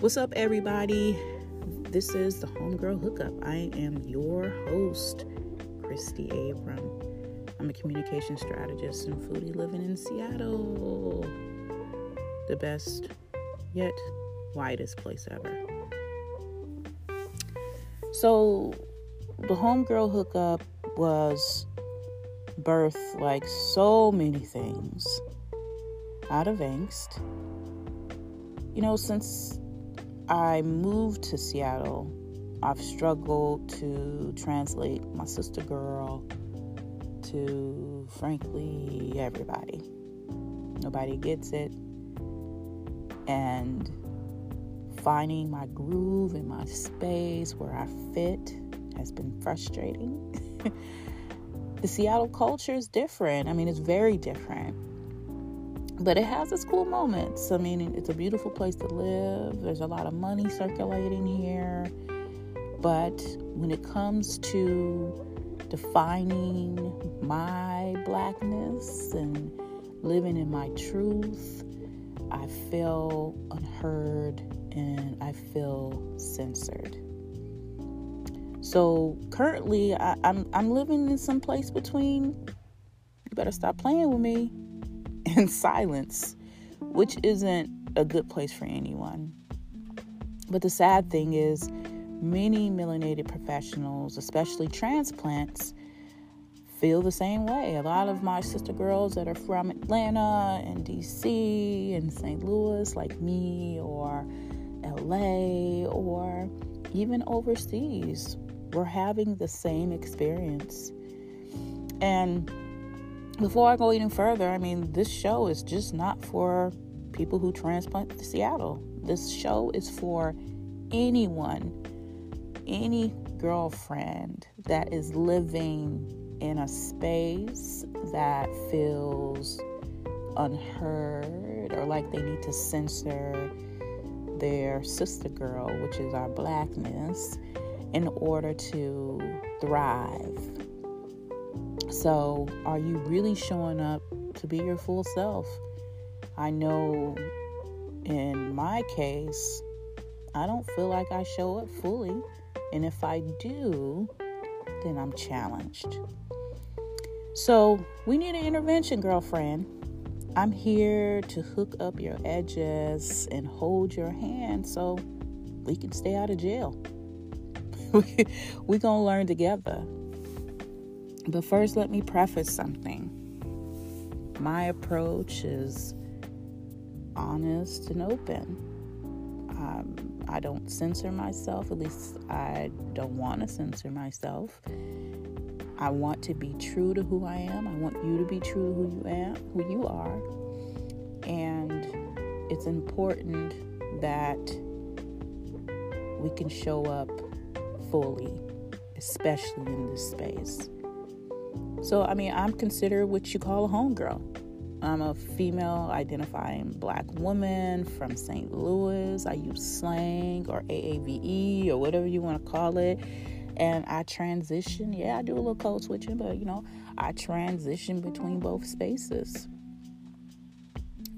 What's up, everybody? This is the Homegirl Hookup. I am your host, Christy Abram. I'm a communication strategist and foodie living in Seattle. The best, yet widest place ever. So, the Homegirl Hookup was birthed like so many things out of angst. You know, since I moved to Seattle, I've struggled to translate my sister girl to, frankly, everybody. Nobody gets it. And finding my groove and my space where I fit has been frustrating. the Seattle culture is different. I mean, it's very different but it has its cool moments. I mean, it's a beautiful place to live. There's a lot of money circulating here. But when it comes to defining my blackness and living in my truth, I feel unheard and I feel censored. So currently, I, am I'm, I'm living in some place between. You better stop playing with me in silence, which isn't a good place for anyone. But the sad thing is, many melanated professionals, especially transplants, feel the same way. A lot of my sister girls that are from Atlanta and DC and St. Louis, like me, or LA, or even overseas, we're having the same experience. And before I go even further, I mean, this show is just not for people who transplant to Seattle. This show is for anyone, any girlfriend that is living in a space that feels unheard or like they need to censor their sister girl, which is our blackness, in order to thrive so, are you really showing up to be your full self? I know in my case, I don't feel like I show up fully. And if I do, then I'm challenged. So, we need an intervention, girlfriend. I'm here to hook up your edges and hold your hand so we can stay out of jail. We're going to learn together. But first, let me preface something. My approach is honest and open. Um, I don't censor myself, at least I don't want to censor myself. I want to be true to who I am. I want you to be true to who you am, who you are. And it's important that we can show up fully, especially in this space. So, I mean, I'm considered what you call a homegirl. I'm a female identifying black woman from St. Louis. I use slang or AAVE or whatever you want to call it. And I transition. Yeah, I do a little code switching, but you know, I transition between both spaces.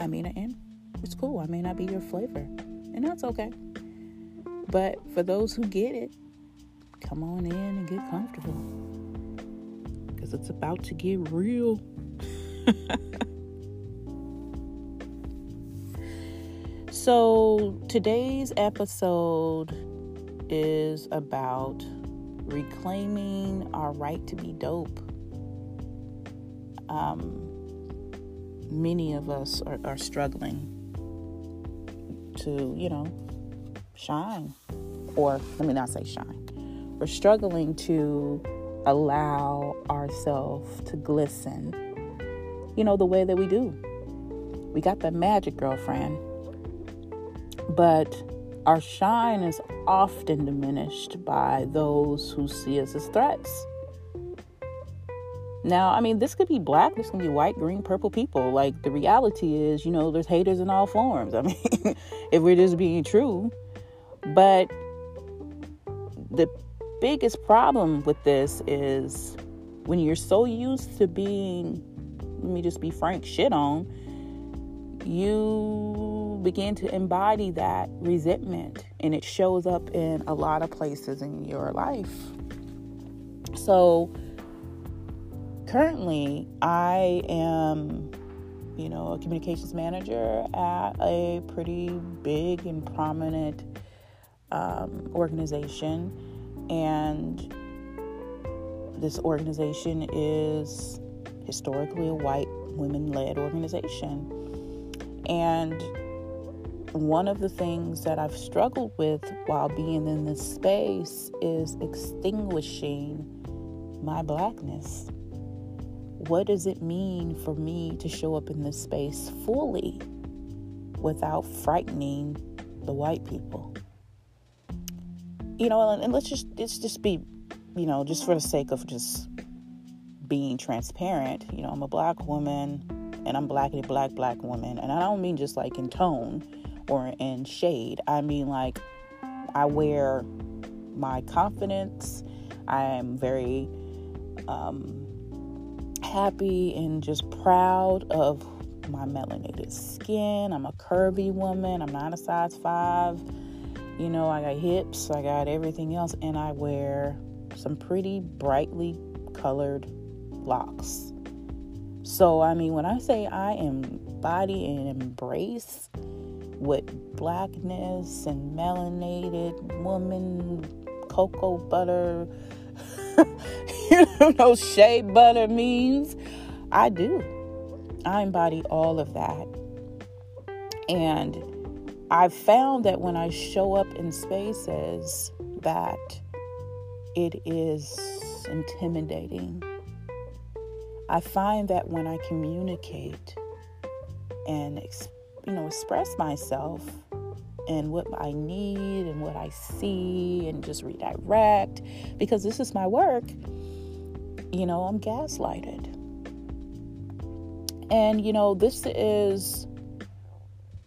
I mean, and it's cool. I may not be your flavor, and that's okay. But for those who get it, come on in and get comfortable because it's about to get real. so, today's episode is about reclaiming our right to be dope. Um, many of us are, are struggling to, you know, shine. Or let me not say shine. We're struggling to allow ourselves to glisten, you know, the way that we do. We got the magic, girlfriend. But our shine is often diminished by those who see us as threats. Now, I mean, this could be black, this can be white, green, purple people. Like, the reality is, you know, there's haters in all forms. I mean, if we're just being true. But the biggest problem with this is when you're so used to being, let me just be frank, shit on, you begin to embody that resentment, and it shows up in a lot of places in your life. So, currently, I am, you know, a communications manager at a pretty big and prominent um, organization, and this organization is historically a white women led organization. And one of the things that I've struggled with while being in this space is extinguishing my blackness. What does it mean for me to show up in this space fully without frightening the white people? You know, and let's just let's just be, you know, just for the sake of just being transparent, you know, I'm a black woman and I'm black and black black woman, and I don't mean just like in tone or in shade. I mean like I wear my confidence. I am very um, happy and just proud of my melanated skin. I'm a curvy woman. I'm not a size five. You know, I got hips, I got everything else, and I wear some pretty brightly colored locks. So, I mean, when I say I embody and embrace what blackness and melanated woman, cocoa butter, you know, shea butter means, I do. I embody all of that. And I've found that when I show up in spaces that it is intimidating I find that when I communicate and you know express myself and what I need and what I see and just redirect because this is my work, you know, I'm gaslighted. And you know, this is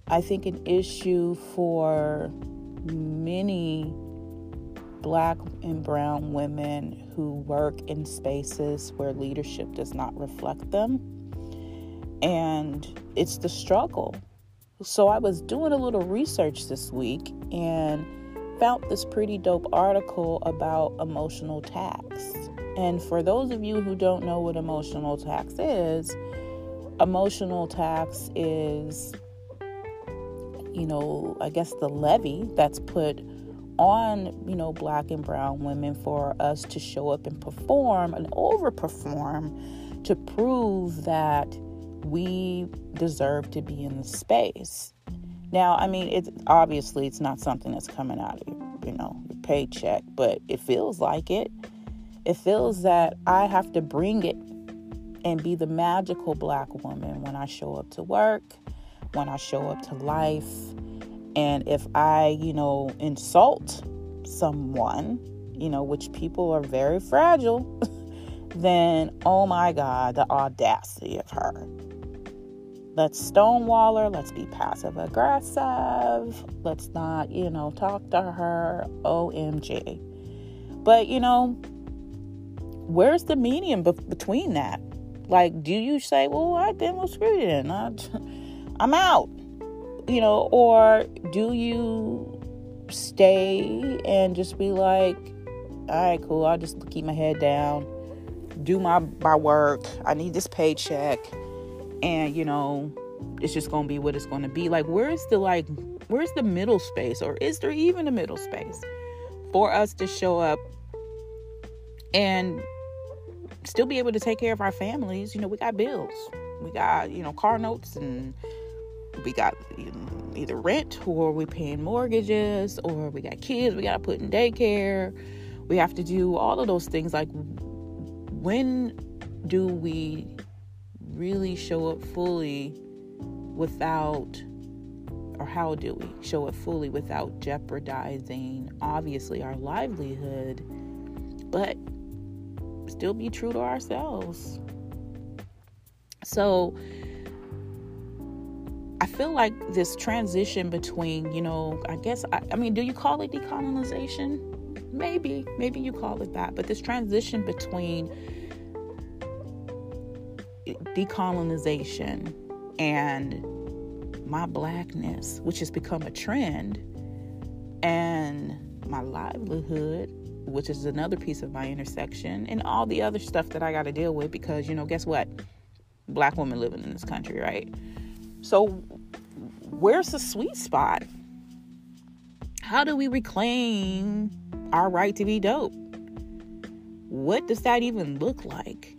I think an issue for many black and brown women who work in spaces where leadership does not reflect them. And it's the struggle. So I was doing a little research this week and found this pretty dope article about emotional tax. And for those of you who don't know what emotional tax is, emotional tax is, you know, I guess the levy that's put on, you know, black and brown women for us to show up and perform and overperform to prove that we deserve to be in the space. Now, I mean, it's obviously it's not something that's coming out of your, you know, your paycheck, but it feels like it. It feels that I have to bring it and be the magical black woman when I show up to work, when I show up to life, and if I, you know, insult someone, you know, which people are very fragile, then oh my God, the audacity of her. Let's stonewall her. Let's be passive aggressive. Let's not, you know, talk to her. OMG. But, you know, where's the medium be- between that? Like, do you say, well, I then well, screw you then. I'm out you know, or do you stay and just be like, all right, cool, I'll just keep my head down, do my, my work, I need this paycheck, and, you know, it's just gonna be what it's gonna be. Like, where's the, like, where's the middle space, or is there even a middle space for us to show up and still be able to take care of our families? You know, we got bills, we got, you know, car notes and we got either rent or we paying mortgages or we got kids we got to put in daycare. We have to do all of those things. Like when do we really show up fully without or how do we show it fully without jeopardizing obviously our livelihood but still be true to ourselves? So feel like this transition between, you know, I guess, I, I, mean, do you call it decolonization? Maybe, maybe you call it that, but this transition between decolonization and my blackness, which has become a trend, and my livelihood, which is another piece of my intersection, and all the other stuff that I got to deal with because, you know, guess what? Black women living in this country, right? So, where's the sweet spot? How do we reclaim our right to be dope? What does that even look like?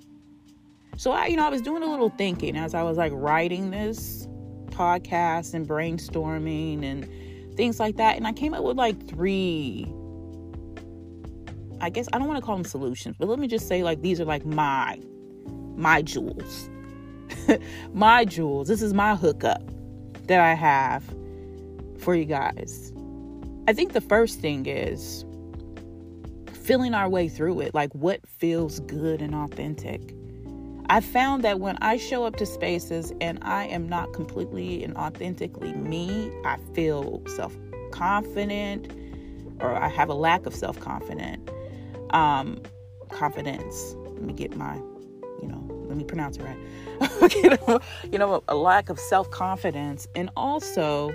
So I, you know, I was doing a little thinking as I was like writing this podcast and brainstorming and things like that. And I came up with like three, I guess I don't want to call them solutions, but let me just say like these are like my my jewels. my jewels. This is my hookup that I have for you guys. I think the first thing is feeling our way through it. Like what feels good and authentic. I found that when I show up to spaces and I am not completely and authentically me, I feel self confident or I have a lack of self confident um, confidence. Let me get my, you know, let me pronounce it right. you, know, you know, a lack of self confidence. And also,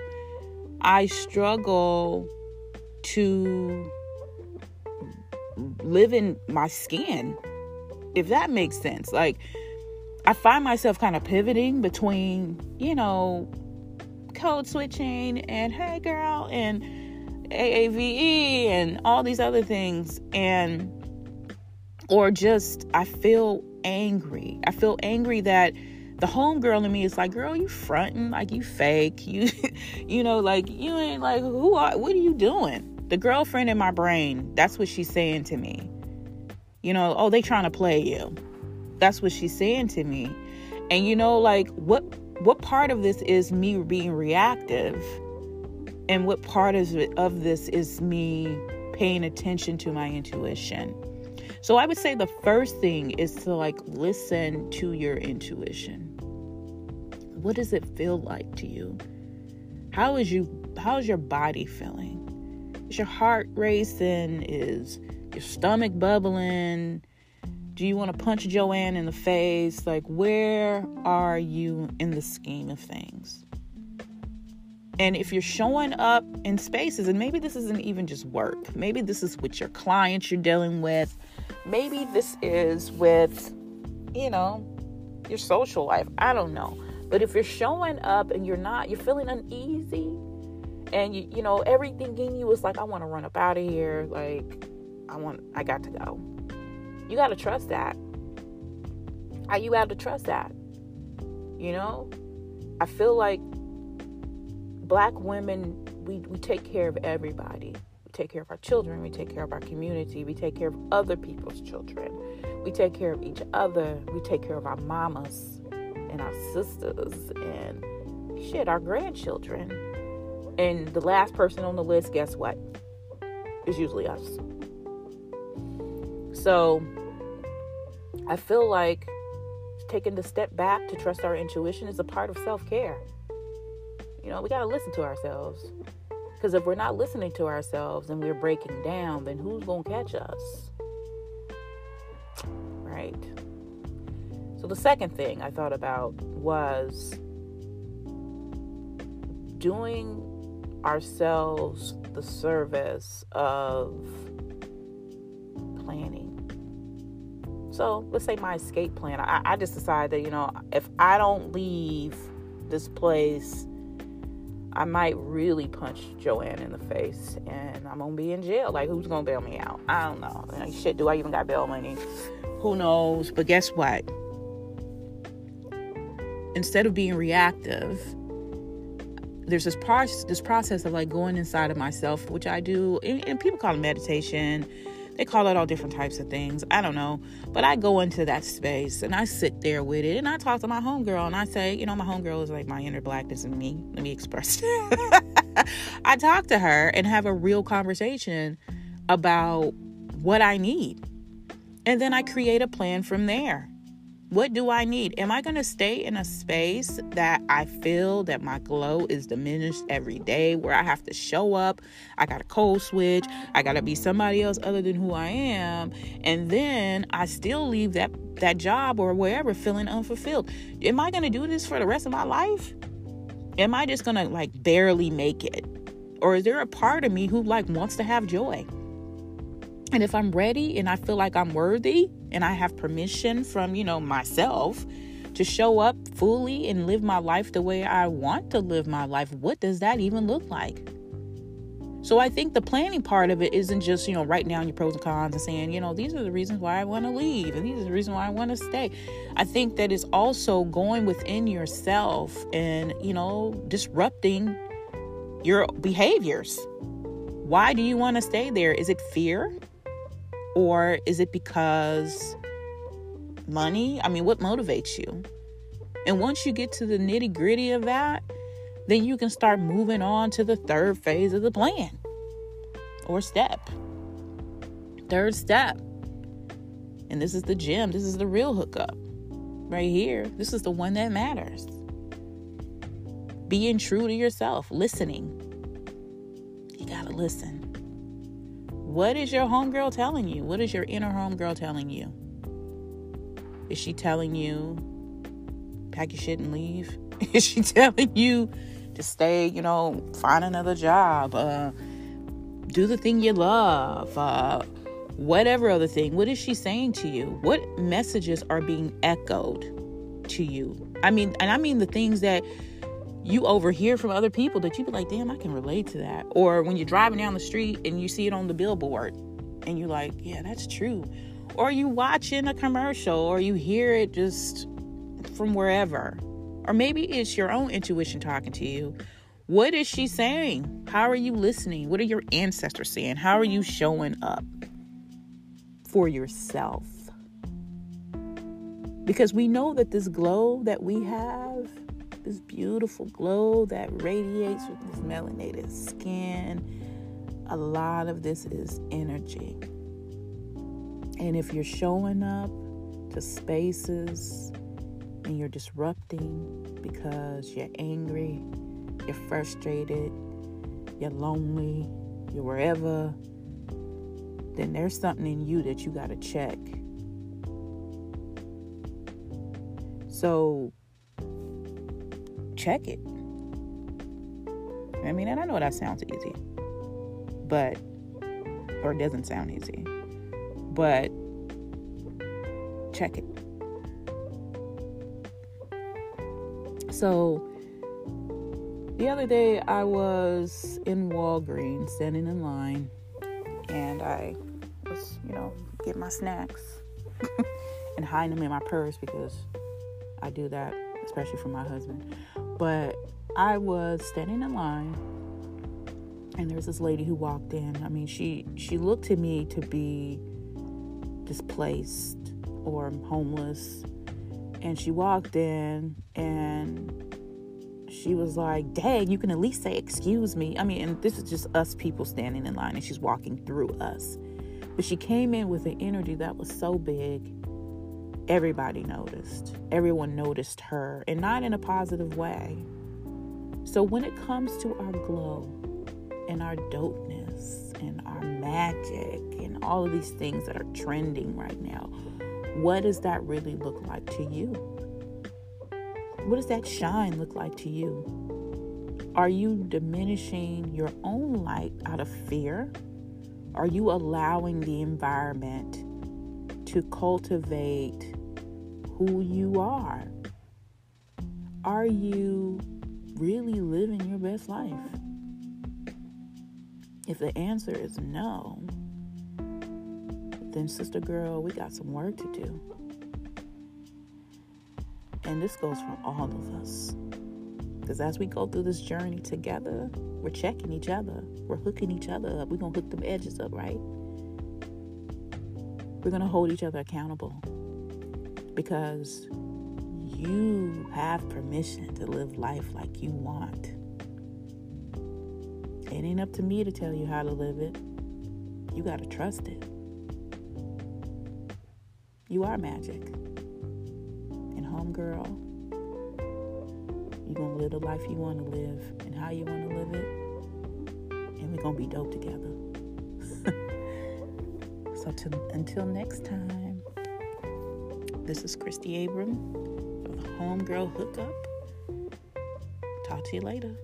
I struggle to live in my skin, if that makes sense. Like, I find myself kind of pivoting between, you know, code switching and hey girl and AAVE and all these other things and or just I feel angry. I feel angry that the homegirl in me is like, girl, you fronting like you fake. You you know, like you ain't like who are what are you doing? The girlfriend in my brain, that's what she's saying to me. You know, oh, they trying to play you. That's what she's saying to me. And you know, like what what part of this is me being reactive and what part of, of this is me paying attention to my intuition. So I would say the first thing is to like listen to your intuition. What does it feel like to you? How is you how is your body feeling? Is your heart racing? Is your stomach bubbling? Do you want to punch Joanne in the face? Like, where are you in the scheme of things? And if you're showing up in spaces, and maybe this isn't even just work, maybe this is with your clients you're dealing with, maybe this is with, you know, your social life. I don't know. But if you're showing up and you're not, you're feeling uneasy, and you, you know, everything in you is like, I want to run up out of here. Like, I want, I got to go. You got to trust that. Are you able to trust that? You know, I feel like black women, we, we take care of everybody. We take care of our children. We take care of our community. We take care of other people's children. We take care of each other. We take care of our mamas and our sisters and shit, our grandchildren. And the last person on the list, guess what? Is usually us. So I feel like taking the step back to trust our intuition is a part of self care. You know, we got to listen to ourselves. Because if we're not listening to ourselves and we're breaking down, then who's going to catch us? Right. So the second thing I thought about was doing ourselves the service of planning. So let's say my escape plan. I, I just decided that, you know, if I don't leave this place I might really punch Joanne in the face and I'm gonna be in jail. Like, who's gonna bail me out? I don't know. shit, do I even got bail money? Who knows? But guess what? Instead of being reactive, there's this process, this process of like going inside of myself, which I do, and, and people call it meditation they call it all different types of things. I don't know. But I go into that space and I sit there with it and I talk to my homegirl and I say, you know, my homegirl is like my inner blackness in me. Let me express it. I talk to her and have a real conversation about what I need. And then I create a plan from there. What do I need? Am I going to stay in a space that I feel that my glow is diminished every day, where I have to show up? I got to code switch. I got to be somebody else other than who I am. And then I still leave that, that job or wherever feeling unfulfilled. Am I going to do this for the rest of my life? Am I just gonna like barely make it? Or is there a part of me who like wants to have joy? And if I'm ready and I feel like I'm worthy and I have permission from, you know, myself to show up fully and live my life the way I want to live my life, what does that even look like? So I think the planning part of it isn't just, you know, writing down your pros and cons and saying, you know, these are the reasons why I want to leave and these are the reasons why I want to stay. I think that is also going within yourself and, you know, disrupting your behaviors. Why do you want to stay there? Is it fear? Or is it because money? I mean, what motivates you? And once you get to the nitty gritty of that, then you can start moving on to the third phase of the plan or step. Third step. And this is the gem. This is the real hookup right here. This is the one that matters. Being true to yourself, listening. You got to listen. What is your homegirl telling you? What is your inner homegirl telling you? Is she telling you, pack your shit and leave? Is she telling you, to stay, you know, find another job, uh, do the thing you love, uh, whatever other thing. What is she saying to you? What messages are being echoed to you? I mean, and I mean the things that you overhear from other people that you be like, damn, I can relate to that. Or when you're driving down the street and you see it on the billboard and you're like, yeah, that's true. Or you watching a commercial or you hear it just from wherever. Or maybe it's your own intuition talking to you. What is she saying? How are you listening? What are your ancestors saying? How are you showing up for yourself? Because we know that this glow that we have, this beautiful glow that radiates with this melanated skin, a lot of this is energy. And if you're showing up to spaces and you're disrupting because you're angry, you're frustrated, you're lonely, you're wherever, then there's something in you that you got to check. So, check it. I mean, and I know that sounds easy, but, or it doesn't sound easy, but check it. So the other day I was in Walgreens standing in line and I was, you know, get my snacks and hiding them in my purse because I do that, especially for my husband. But I was standing in line and there was this lady who walked in. I mean, she she looked to me to be displaced or homeless and she walked in and she was like, Dang, you can at least say, Excuse me. I mean, and this is just us people standing in line and she's walking through us. But she came in with an energy that was so big. Everybody noticed. Everyone noticed her, and not in a positive way. So, when it comes to our glow and our dopeness and our magic and all of these things that are trending right now, what does that really look like to you? What does that shine look like to you? Are you diminishing your own light out of fear? Are you allowing the environment to cultivate who you are? Are you really living your best life? If the answer is no, then, sister girl, we got some work to do. And this goes for all of us. Because as we go through this journey together, we're checking each other. We're hooking each other up. We're going to hook them edges up, right? We're going to hold each other accountable. Because you have permission to live life like you want. It ain't up to me to tell you how to live it. You got to trust it. You are magic. And homegirl, you're going to live the life you want to live and how you want to live it. And we're going to be dope together. So to, until next time, this is Christy Abram of Homegirl Hookup. talk to you later.